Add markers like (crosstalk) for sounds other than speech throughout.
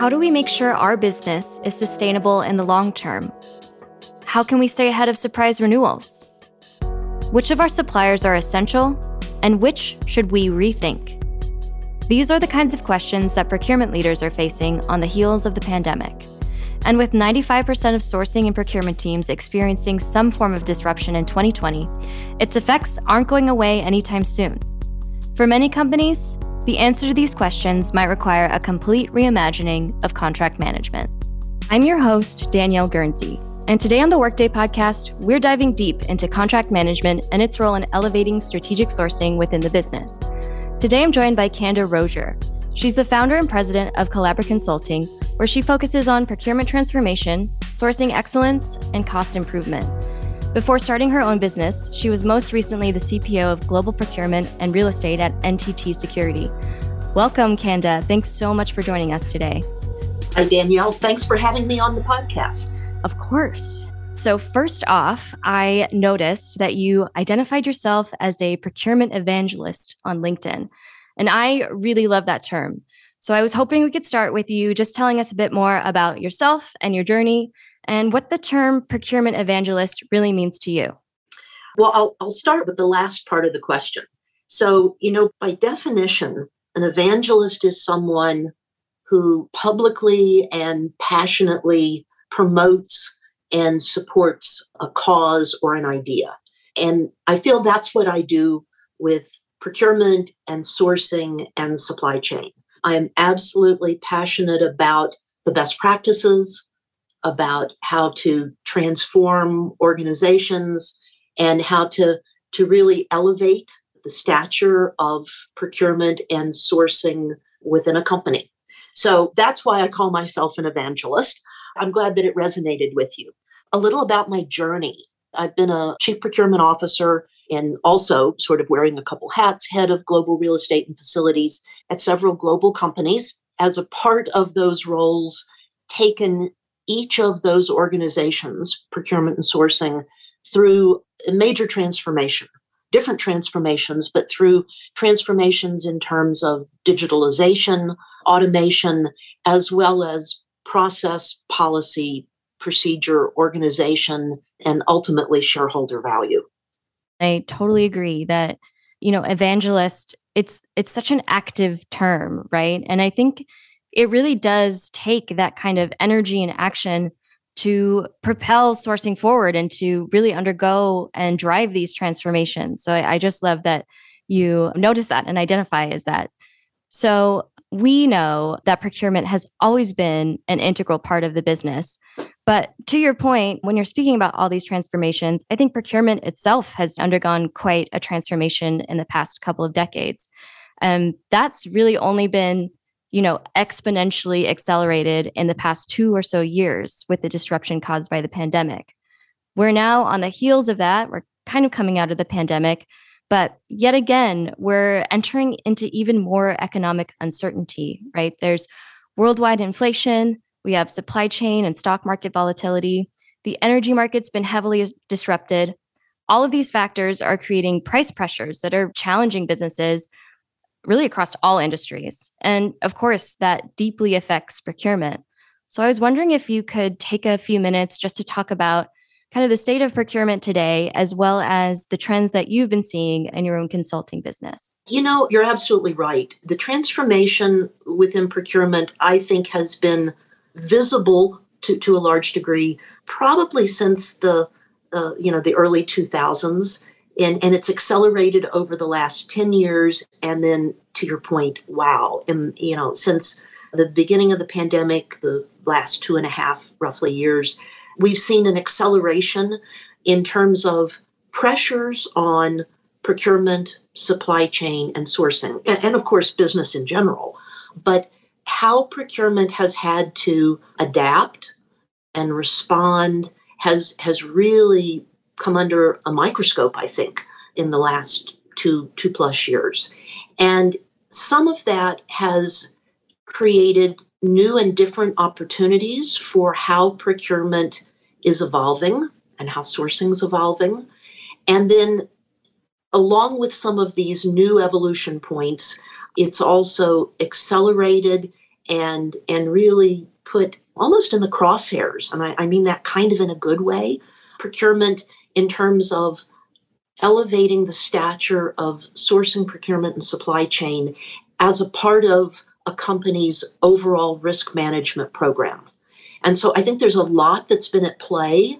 How do we make sure our business is sustainable in the long term? How can we stay ahead of surprise renewals? Which of our suppliers are essential and which should we rethink? These are the kinds of questions that procurement leaders are facing on the heels of the pandemic. And with 95% of sourcing and procurement teams experiencing some form of disruption in 2020, its effects aren't going away anytime soon. For many companies, the answer to these questions might require a complete reimagining of contract management. I'm your host, Danielle Guernsey, and today on the Workday podcast, we're diving deep into contract management and its role in elevating strategic sourcing within the business. Today, I'm joined by Kanda Rozier. She's the founder and president of Collabra Consulting, where she focuses on procurement transformation, sourcing excellence, and cost improvement. Before starting her own business, she was most recently the CPO of global procurement and real estate at NTT Security. Welcome, Kanda. Thanks so much for joining us today. Hi, Danielle. Thanks for having me on the podcast. Of course. So, first off, I noticed that you identified yourself as a procurement evangelist on LinkedIn. And I really love that term. So I was hoping we could start with you just telling us a bit more about yourself and your journey and what the term procurement evangelist really means to you. Well, I'll, I'll start with the last part of the question. So, you know, by definition, an evangelist is someone who publicly and passionately promotes and supports a cause or an idea. And I feel that's what I do with procurement and sourcing and supply chain. I am absolutely passionate about the best practices, about how to transform organizations, and how to, to really elevate the stature of procurement and sourcing within a company. So that's why I call myself an evangelist. I'm glad that it resonated with you. A little about my journey. I've been a chief procurement officer and also sort of wearing a couple hats, head of global real estate and facilities at several global companies. As a part of those roles, taken each of those organizations, procurement and sourcing, through a major transformation, different transformations, but through transformations in terms of digitalization, automation, as well as process, policy, procedure, organization, and ultimately shareholder value. I totally agree that you know evangelist it's it's such an active term, right? And I think it really does take that kind of energy and action to propel sourcing forward and to really undergo and drive these transformations. So I, I just love that you notice that and identify as that. So we know that procurement has always been an integral part of the business. But to your point, when you're speaking about all these transformations, I think procurement itself has undergone quite a transformation in the past couple of decades. And that's really only been, you know, exponentially accelerated in the past two or so years with the disruption caused by the pandemic. We're now on the heels of that. We're kind of coming out of the pandemic. But yet again, we're entering into even more economic uncertainty, right? There's worldwide inflation, we have supply chain and stock market volatility. The energy market's been heavily disrupted. All of these factors are creating price pressures that are challenging businesses really across all industries. And of course, that deeply affects procurement. So I was wondering if you could take a few minutes just to talk about kind of the state of procurement today, as well as the trends that you've been seeing in your own consulting business? You know, you're absolutely right. The transformation within procurement, I think, has been visible to, to a large degree, probably since the uh, you know the early 2000s, and and it's accelerated over the last 10 years. And then, to your point, wow, and you know, since the beginning of the pandemic, the last two and a half roughly years, we've seen an acceleration in terms of pressures on procurement, supply chain, and sourcing, and, and, of course, business in general. But how procurement has had to adapt and respond has has really come under a microscope, I think, in the last two two plus years. And some of that has created new and different opportunities for how procurement is evolving and how sourcing is evolving. And then, along with some of these new evolution points, it's also accelerated and and really put almost in the crosshairs, and I, I mean that kind of in a good way, procurement in terms of elevating the stature of sourcing, procurement, and supply chain as a part of a company's overall risk management program. And so I think there's a lot that's been at play.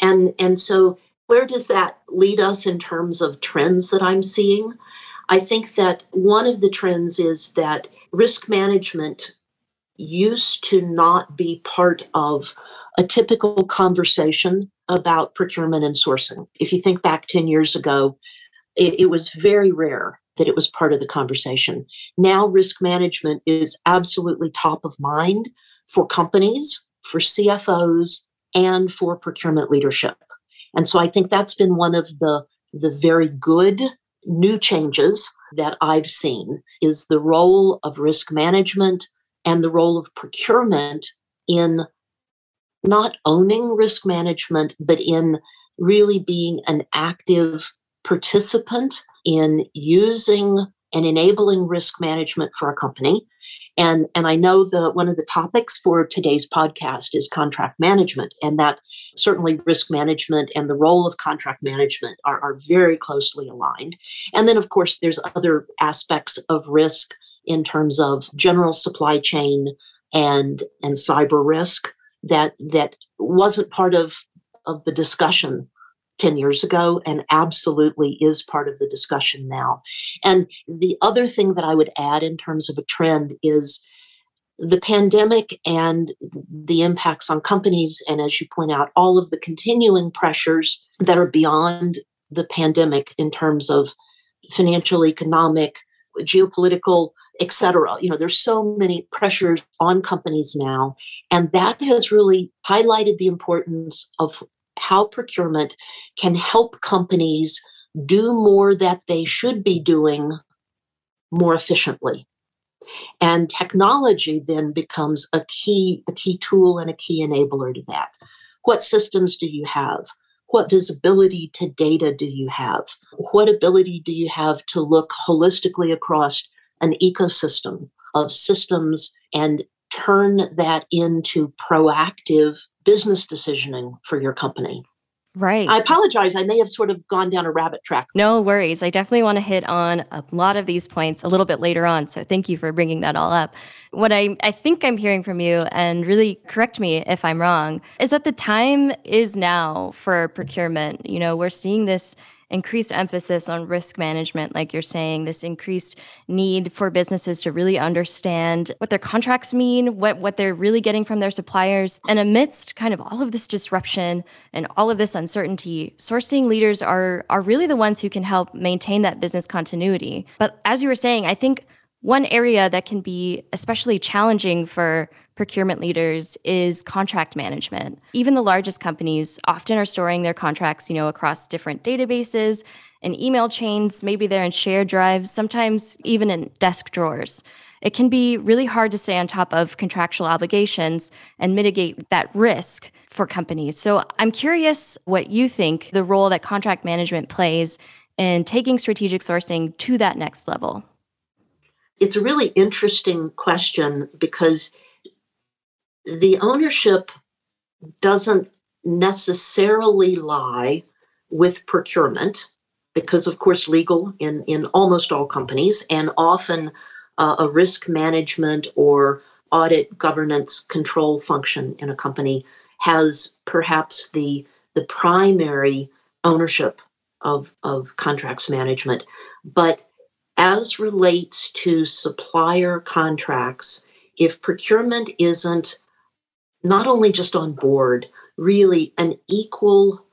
And, and so, where does that lead us in terms of trends that I'm seeing? I think that one of the trends is that risk management used to not be part of a typical conversation about procurement and sourcing. If you think back 10 years ago, it, it, was very rare that it was part of the conversation. Now, risk management is absolutely top of mind for companies, for CFOs, and for procurement leadership. And so I think that's been one of the, the very good new changes that I've seen is the role of risk management and the role of procurement in not owning risk management, but in really being an active participant in using and enabling risk management for a company. And, and I know that one of the topics for today's podcast is contract management, and that certainly risk management and the role of contract management are, are very closely aligned. And then, of course, there's other aspects of risk in terms of general supply chain and, and cyber risk that that wasn't part of of the discussion 10 years ago and absolutely is part of the discussion now. And the other thing that I would add in terms of a trend is the pandemic and the impacts on companies, and as you point out, all of the continuing pressures that are beyond the pandemic in terms of financial, economic, geopolitical etc. You know, there's so many pressures on companies now, and that has really highlighted the importance of how procurement can help companies do more that they should be doing more efficiently. And technology then becomes a key, a key tool and a key enabler to that. What systems do you have? What visibility to data do you have? What ability do you have to look holistically across an ecosystem of systems and turn that into proactive business decisioning for your company. Right. I apologize. I may have sort of gone down a rabbit track. No worries. I definitely want to hit on a lot of these points a little bit later on. So thank you for bringing that all up. What I, I think I'm hearing from you, and really correct me if I'm wrong, is that the time is now for procurement. You know, we're seeing this increased emphasis on risk management, like you're saying, this increased need for businesses to really understand what their contracts mean, what, what they're really getting from their suppliers. And amidst kind of all of this disruption and all of this uncertainty, sourcing leaders are, are really the ones who can help maintain that business continuity. But as you were saying, I think one area that can be especially challenging for procurement leaders is contract management. Even the largest companies often are storing their contracts, you know, across different databases and email chains. Maybe they're in shared drives, sometimes even in desk drawers. It can be really hard to stay on top of contractual obligations and mitigate that risk for companies. So I'm curious what you think the role that contract management plays in taking strategic sourcing to that next level. It's a really interesting question because the ownership doesn't necessarily lie with procurement because of course legal in, in almost all companies and often uh, a risk management or audit governance control function in a company has perhaps the the primary ownership of, of contracts management. But as relates to supplier contracts if procurement isn't not only just on board, really an equal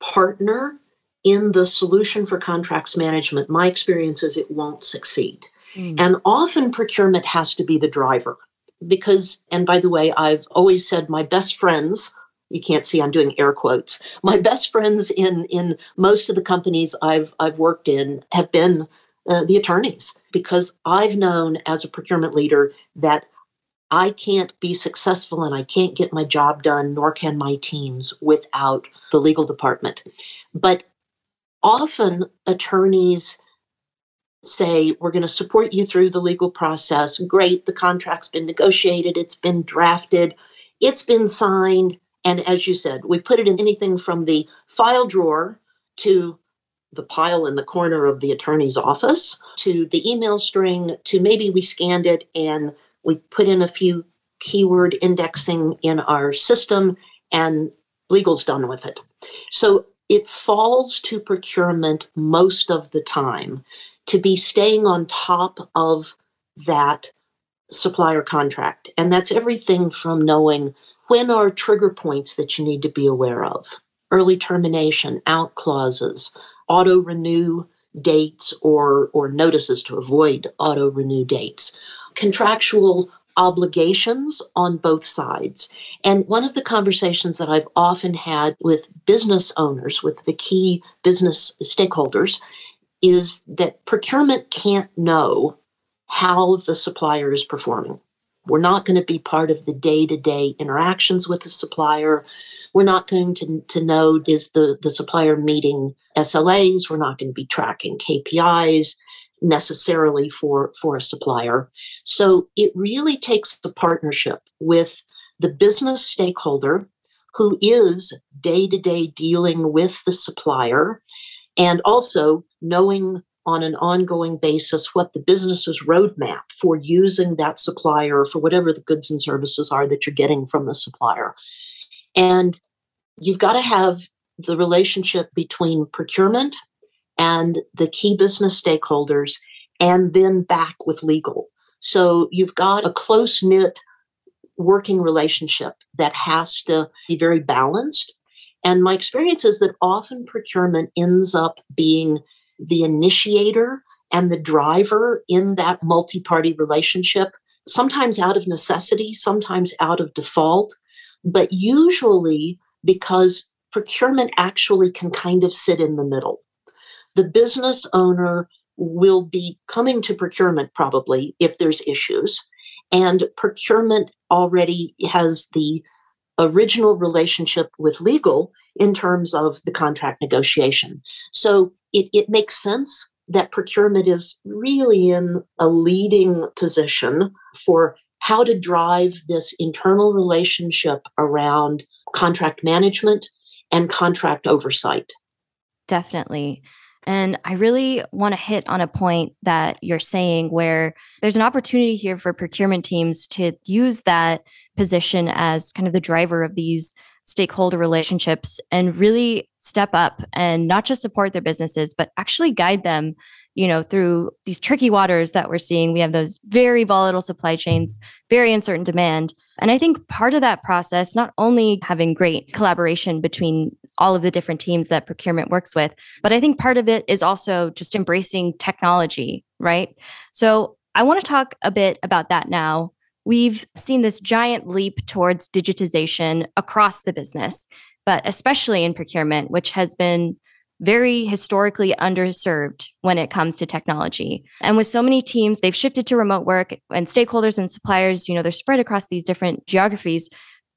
partner in the solution for contracts management, my experience is it won't succeed. Mm. And often procurement has to be the driver. Because, and by the way, I've always said my best friends, you can't see I'm doing air quotes, my best friends in, in most of the companies I've, I've worked in have been uh, the attorneys because I've known as a procurement leader that I can't be successful and I can't get my job done, nor can my teams without the legal department. But often attorneys say, we're going to support you through the legal process. Great, the contract's been negotiated, it's been drafted, it's been signed. And as you said, we've put it in anything from the file drawer to the pile in the corner of the attorney's office to the email string to maybe we scanned it and we put in a few keyword indexing in our system and legal's done with it. So it falls to procurement most of the time to be staying on top of that supplier contract. And that's everything from knowing when are trigger points that you need to be aware of, early termination, out clauses, auto renew dates or, or notices to avoid auto renew dates, contractual obligations on both sides. And one of the conversations that I've often had with business owners, with the key business stakeholders, is that procurement can't know how the supplier is performing. We're not going to be part of the day to day interactions with the supplier. We're not going to, to know is the, the supplier meeting SLAs. We're not going to be tracking KPIs necessarily for, for a supplier. So it really takes a partnership with the business stakeholder who is day to day dealing with the supplier and also knowing on an ongoing basis what the business's roadmap for using that supplier for whatever the goods and services are that you're getting from the supplier. And you've got to have the relationship between procurement and the key business stakeholders, and then back with legal. So you've got a close knit working relationship that has to be very balanced. And my experience is that often procurement ends up being the initiator and the driver in that multi party relationship, sometimes out of necessity, sometimes out of default, but usually because procurement actually can kind of sit in the middle. The business owner will be coming to procurement probably if there's issues, and procurement already has the original relationship with legal in terms of the contract negotiation. So it, it makes sense that procurement is really in a leading position for how to drive this internal relationship around contract management and contract oversight. Definitely. And I really want to hit on a point that you're saying where there's an opportunity here for procurement teams to use that position as kind of the driver of these stakeholder relationships and really step up and not just support their businesses, but actually guide them you know through these tricky waters that we're seeing. We have those very volatile supply chains very uncertain demand. And i think part of that process not only having great collaboration between all of the different teams that procurement works with but i think part of it is also just embracing technology right so i want to talk a bit about that now we've seen this giant leap towards digitization across the business, but especially in procurement, which has been very historically underserved when it comes to technology. And with so many teams, they've shifted to remote work and stakeholders and suppliers, you know, they're spread across these different geographies.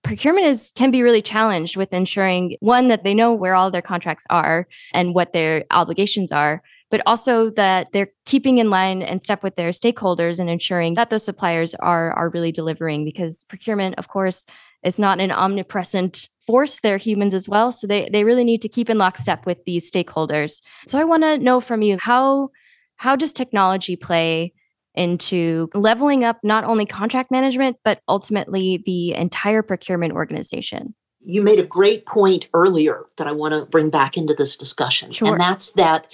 Procurement is can be really challenged with ensuring one that they know where all their contracts are and what their obligations are, but also that they're keeping in line and step with their stakeholders and ensuring that those suppliers are are really delivering because procurement of course is not an omnipresent force. They're humans as well so they they really need to keep in lockstep with these stakeholders. So i want to know from you how how does technology play into leveling up not only contract management but ultimately the entire procurement organization you made a great point earlier that I want to bring back into this discussion. Sure. And that's that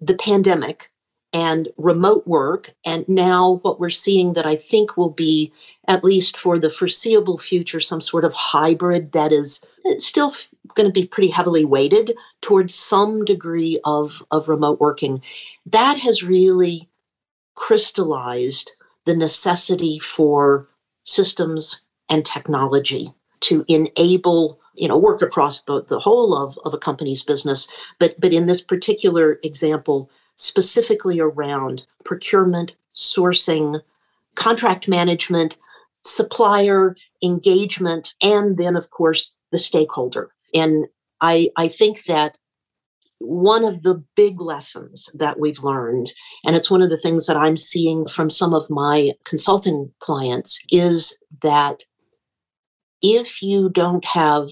the pandemic and remote work, and now what we're seeing that I think will be, at least for the foreseeable future, some sort of hybrid that is eh, still going to be pretty heavily weighted towards some degree of, of remote working. That has really crystallized the necessity for systems and technology to enable you know work across the, the whole of, of a company's business. But but in this particular example specifically around procurement sourcing contract management supplier engagement and then of course the stakeholder. And i i think that one of the big lessons that we've learned, and it's one of the things that I'm seeing from some of my consulting clients, is that if you don't have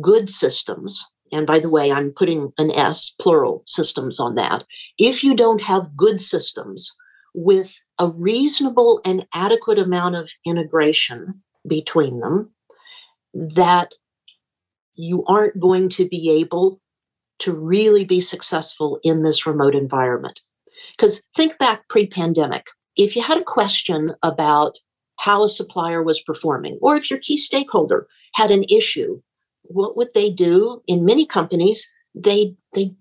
good systems, and by the way, I'm putting an S, plural systems on that, if you don't have good systems with a reasonable and adequate amount of integration between them, that you aren't going to be able to really be successful in this remote environment. Because think back pre pandemic, if you had a question about how a supplier was performing, or if your key stakeholder had an issue, what would they do in many companies? They they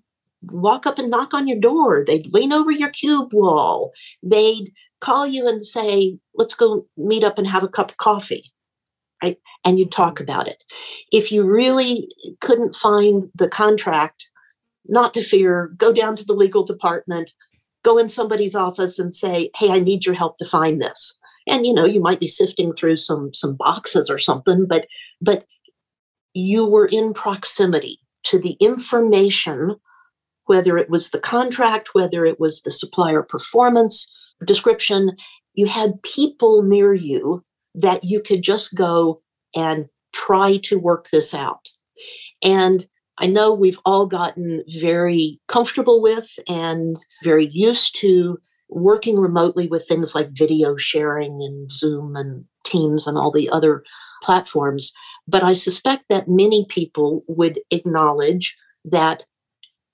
walk up and knock on your door. They'd lean over your cube wall. They'd call you and say, let's go meet up and have a cup of coffee. Right? And you'd talk mm-hmm. about it. If you really couldn't find the contract, not to fear, go down to the legal department, go in somebody's office and say, hey, I need your help to find this. And you know, you might be sifting through some some boxes or something, but but you were in proximity to the information whether it was the contract, whether it was the supplier performance description, you had people near you that you could just go and try to work this out. And I know we've all gotten very comfortable with and very used to working remotely with things like video sharing and Zoom and Teams and all the other platforms. But I suspect that many people would acknowledge that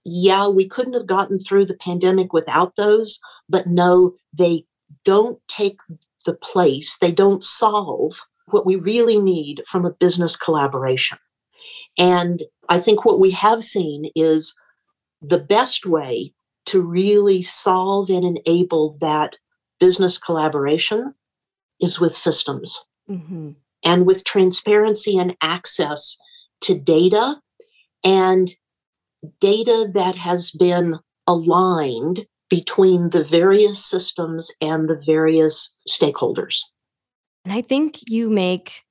yeah, we couldn't have gotten through the pandemic without those, but no, they don't take the place, they don't solve what we really need from a business collaboration. And I think what we have seen is the best way to really solve and enable that business collaboration is with systems mm-hmm. and with transparency and access to data and data that has been aligned between the various systems and the various stakeholders. And I think you make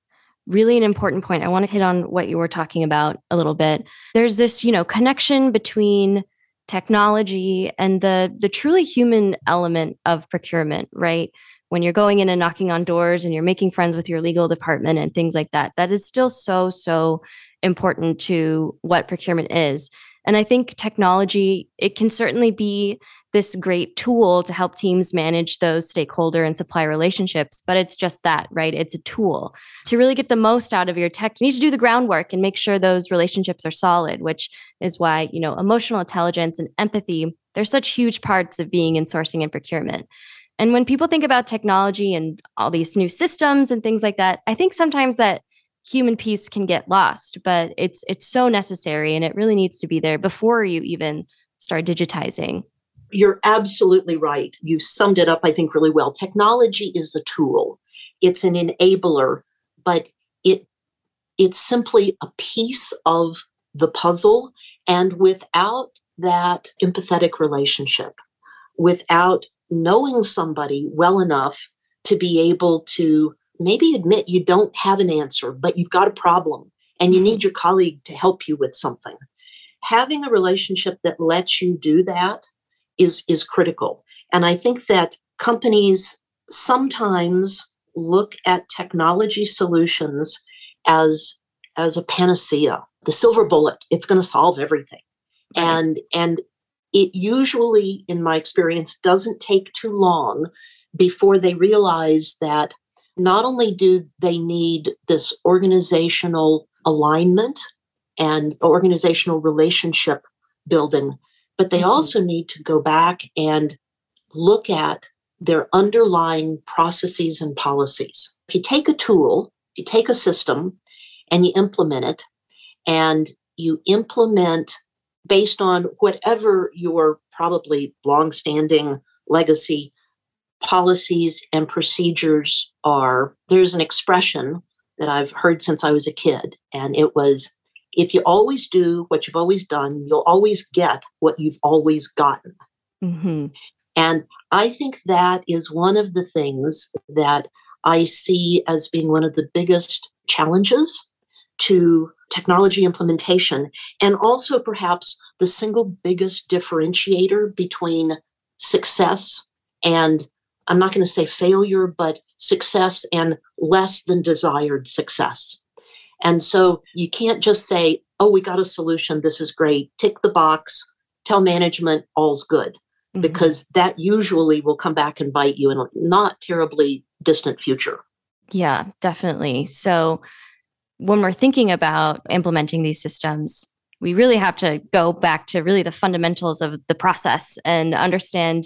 really an important point. I want to hit on what you were talking about a little bit. There's this, you know, connection between technology and the the truly human element of procurement, right? When you're going in and knocking on doors and you're making friends with your legal department and things like that. That is still so so important to what procurement is. And I think technology, it can certainly be this great tool to help teams manage those stakeholder and supply relationships. But it's just that, right? It's a tool. To really get the most out of your tech, you need to do the groundwork and make sure those relationships are solid, which is why, you know, emotional intelligence and empathy, they're such huge parts of being in sourcing and procurement. And when people think about technology and all these new systems and things like that, I think sometimes that human piece can get lost but it's it's so necessary and it really needs to be there before you even start digitizing you're absolutely right. You summed it up i think really well. Technology is a tool. It's an enabler but it it's simply a piece of the puzzle and without that empathetic relationship without knowing somebody well enough to be able to maybe admit you don't have an answer, but you've got a problem and you need your colleague to help you with something. Having a relationship that lets you do that is, is critical. And I think that companies sometimes look at technology solutions as, as a panacea, the silver bullet. It's going to solve everything. Right. And, and it usually, in my experience, doesn't take too long before they realize that not only do they need this organizational alignment and organizational relationship building, but they mm-hmm. also need to go back and look at their underlying processes and policies. If you take a tool, you take a system and you implement it, and you implement based on whatever your probably long-standing legacy policies and procedures are there's an expression that I've heard since I was a kid, and it was if you always do what you've always done, you'll always get what you've always gotten. Mm-hmm. And I think that is one of the things that I see as being one of the biggest challenges to technology implementation, and also perhaps the single biggest differentiator between success and I'm not going to say failure, but success and less than desired success. And so you can't just say, oh, we got a solution. This is great. Tick the box, tell management all's good, mm-hmm. because that usually will come back and bite you in a not terribly distant future. Yeah, definitely. So when we're thinking about implementing these systems, we really have to go back to really the fundamentals of the process and understand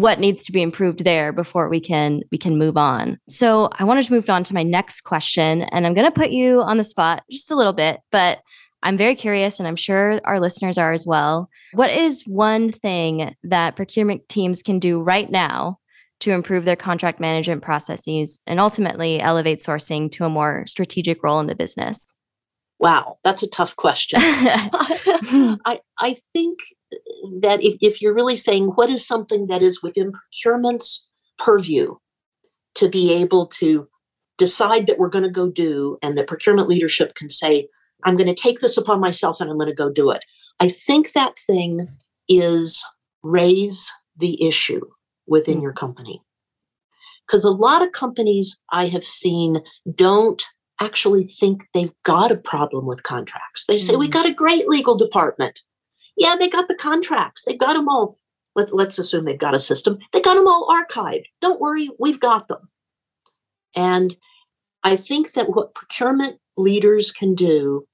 what needs to be improved there before we can we can move on. So I wanted to move on to my next question and I'm going to put you on the spot just a little bit, but I'm very curious and I'm sure our listeners are as well. What is one thing that procurement teams can do right now to improve their contract management processes and ultimately elevate sourcing to a more strategic role in the business? Wow, that's a tough question. (laughs) (laughs) I, I think that if, if you're really saying what is something that is within procurement's purview to be able to decide that we're going to go do, and that procurement leadership can say, I'm going to take this upon myself and I'm going to go do it. I think that thing is raise the issue within mm. your company. Because a lot of companies I have seen don't actually think they've got a problem with contracts. They say, mm. we got a great legal department. Yeah, they got the contracts. They've got them all. Let, let's assume they've got a system. They got them all archived. Don't worry, we've got them. And I think that what procurement leaders can do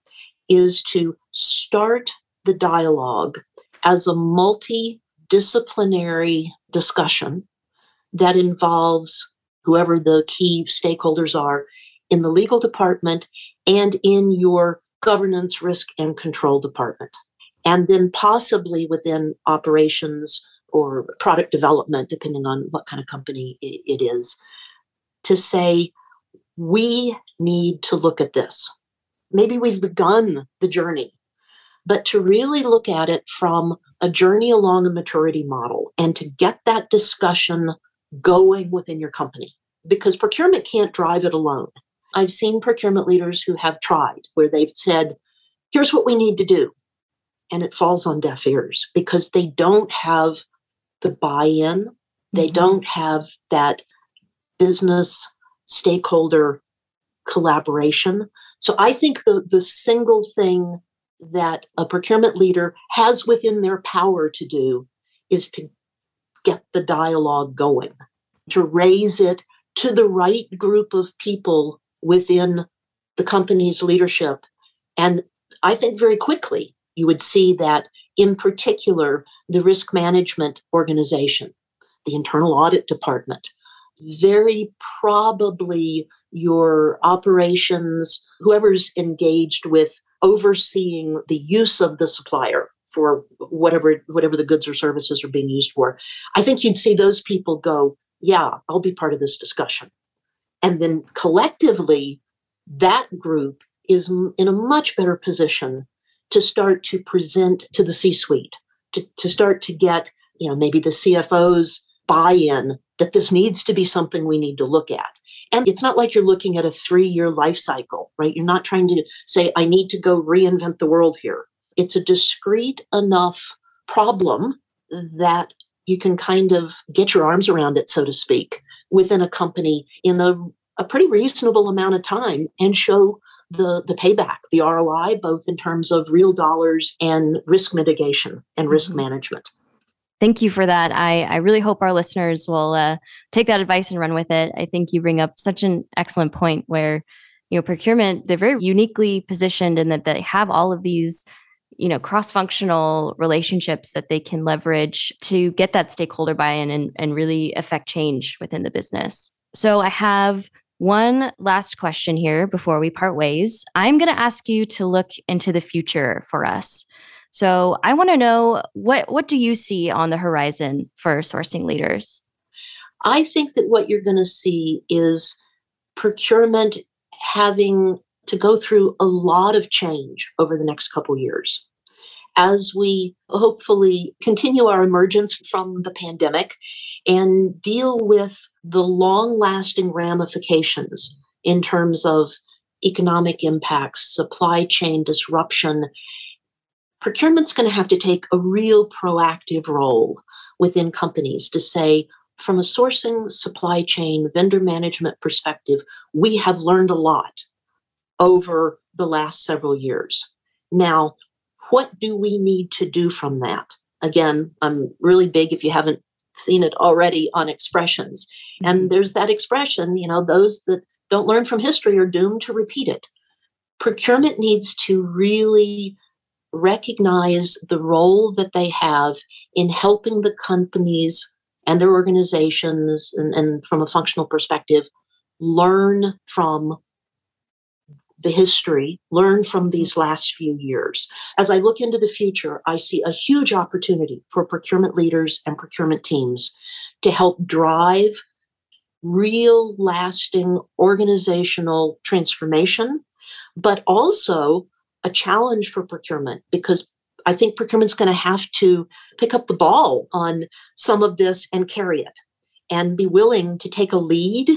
is to start the dialogue as a multidisciplinary discussion that involves whoever the key stakeholders are in the legal department and in your governance, risk, and control department and then possibly within operations or product development, depending on what kind of company it is, to say, we need to look at this. Maybe we've begun the journey, but to really look at it from a journey along a maturity model and to get that discussion going within your company because procurement can't drive it alone. I've seen procurement leaders who have tried where they've said, here's what we need to do and it falls on deaf ears because they don't have the buy-in. They mm-hmm. don't have that business stakeholder collaboration. So i think the, the single thing that a procurement leader has within their power to do is to get the dialogue going to raise it to the right group of people within the company's leadership. And i think very quickly you would see that, in particular, the risk management organization, the internal audit department, very probably your operations, whoever's engaged with overseeing the use of the supplier for whatever whatever the goods or services are being used for. I think you'd see those people go yeah i'll be part of this discussion. And then collectively that group is in a much better position to start to present to the C suite, to, to start to get, you know, maybe the CFO's buy in that this needs to be something we need to look at. And it's not like you're looking at a three year life cycle, right? You're not trying to say, I need to go reinvent the world here. It's a discrete enough problem that you can kind of get your arms around it, so to speak, within a company in a, a pretty reasonable amount of time and show the, the payback, the ROI, both in terms of real dollars and risk mitigation and risk mm-hmm. management. Thank you for that. I, I really hope our listeners will uh, take that advice and run with it. I think you bring up such an excellent point where, you know, procurement, they're very uniquely positioned in that they have all of these, you know, cross-functional relationships that they can leverage to get that stakeholder buy-in and, and really affect change within the business. So I have one last question here before we part ways. I'm going to ask you to look into the future for us. So I want to know what what do you see on the horizon for sourcing leaders? I think that what you're going to see is procurement having to go through a lot of change over the next couple years as we hopefully continue our emergence from the pandemic and deal with the long lasting ramifications in terms of economic impacts, supply chain disruption. procurement's going to have to take a real proactive role within companies to say, from a sourcing, supply chain, vendor management perspective, we have learned a lot over the last several years. Now, what do we need to do from that? Again, I'm really big if you haven't seen it already on expressions. And mm-hmm. there's that expression, you know, those that don't learn from history are doomed to repeat it. Procurement needs to really recognize the role that they have in helping the companies and their organizations, and, and from a functional perspective, learn from the history, learn from mm-hmm. these last few years. As I look into the future, I see a huge opportunity for procurement leaders and procurement teams to help drive real, lasting organizational transformation, but also a challenge for procurement because I think procurement's going to have to pick up the ball on some of this and carry it and be willing to take a lead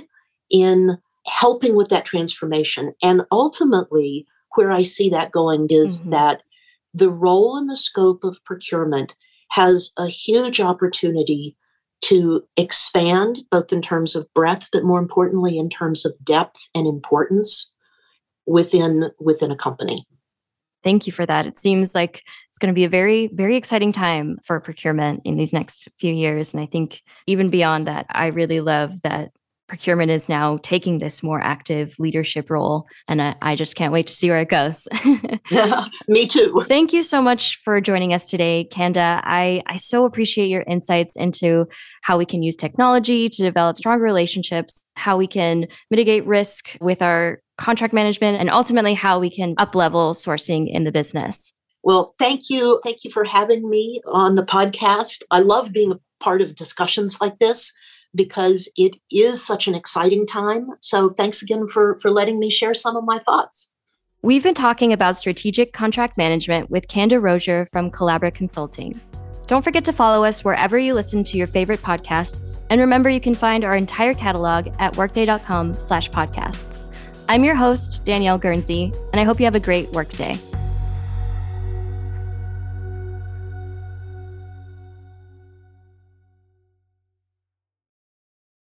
in helping with that transformation. And ultimately, where I see that going is mm-hmm. that the role and the scope of procurement has a huge opportunity to expand, both in terms of breadth, but more importantly, in terms of depth and importance within within a company. Thank you for that. It seems like it's going to be a very, very exciting time for procurement in these next few years. And I think even beyond that, I really love that procurement is now taking this more active leadership role. And I, I just can't wait to see where it goes. yeah, (laughs) (laughs) me too. Thank you so much for joining us today, Kanda. I, I so appreciate your insights into how we can use technology to develop stronger relationships, how we can mitigate risk with our contract management, and ultimately how we can up level sourcing in the business. Well, thank you. Thank you for having me on the podcast. I love being a part of discussions like this because it is such an exciting time. So thanks again for, for letting me share some of my thoughts. We've been talking about strategic contract management with Kanda Rozier from Collabra Consulting. Don't forget to follow us wherever you listen to your favorite podcasts. And remember, you can find our entire catalog at workday.com slash podcasts. I'm your host, Danielle Guernsey, and I hope you have a great workday.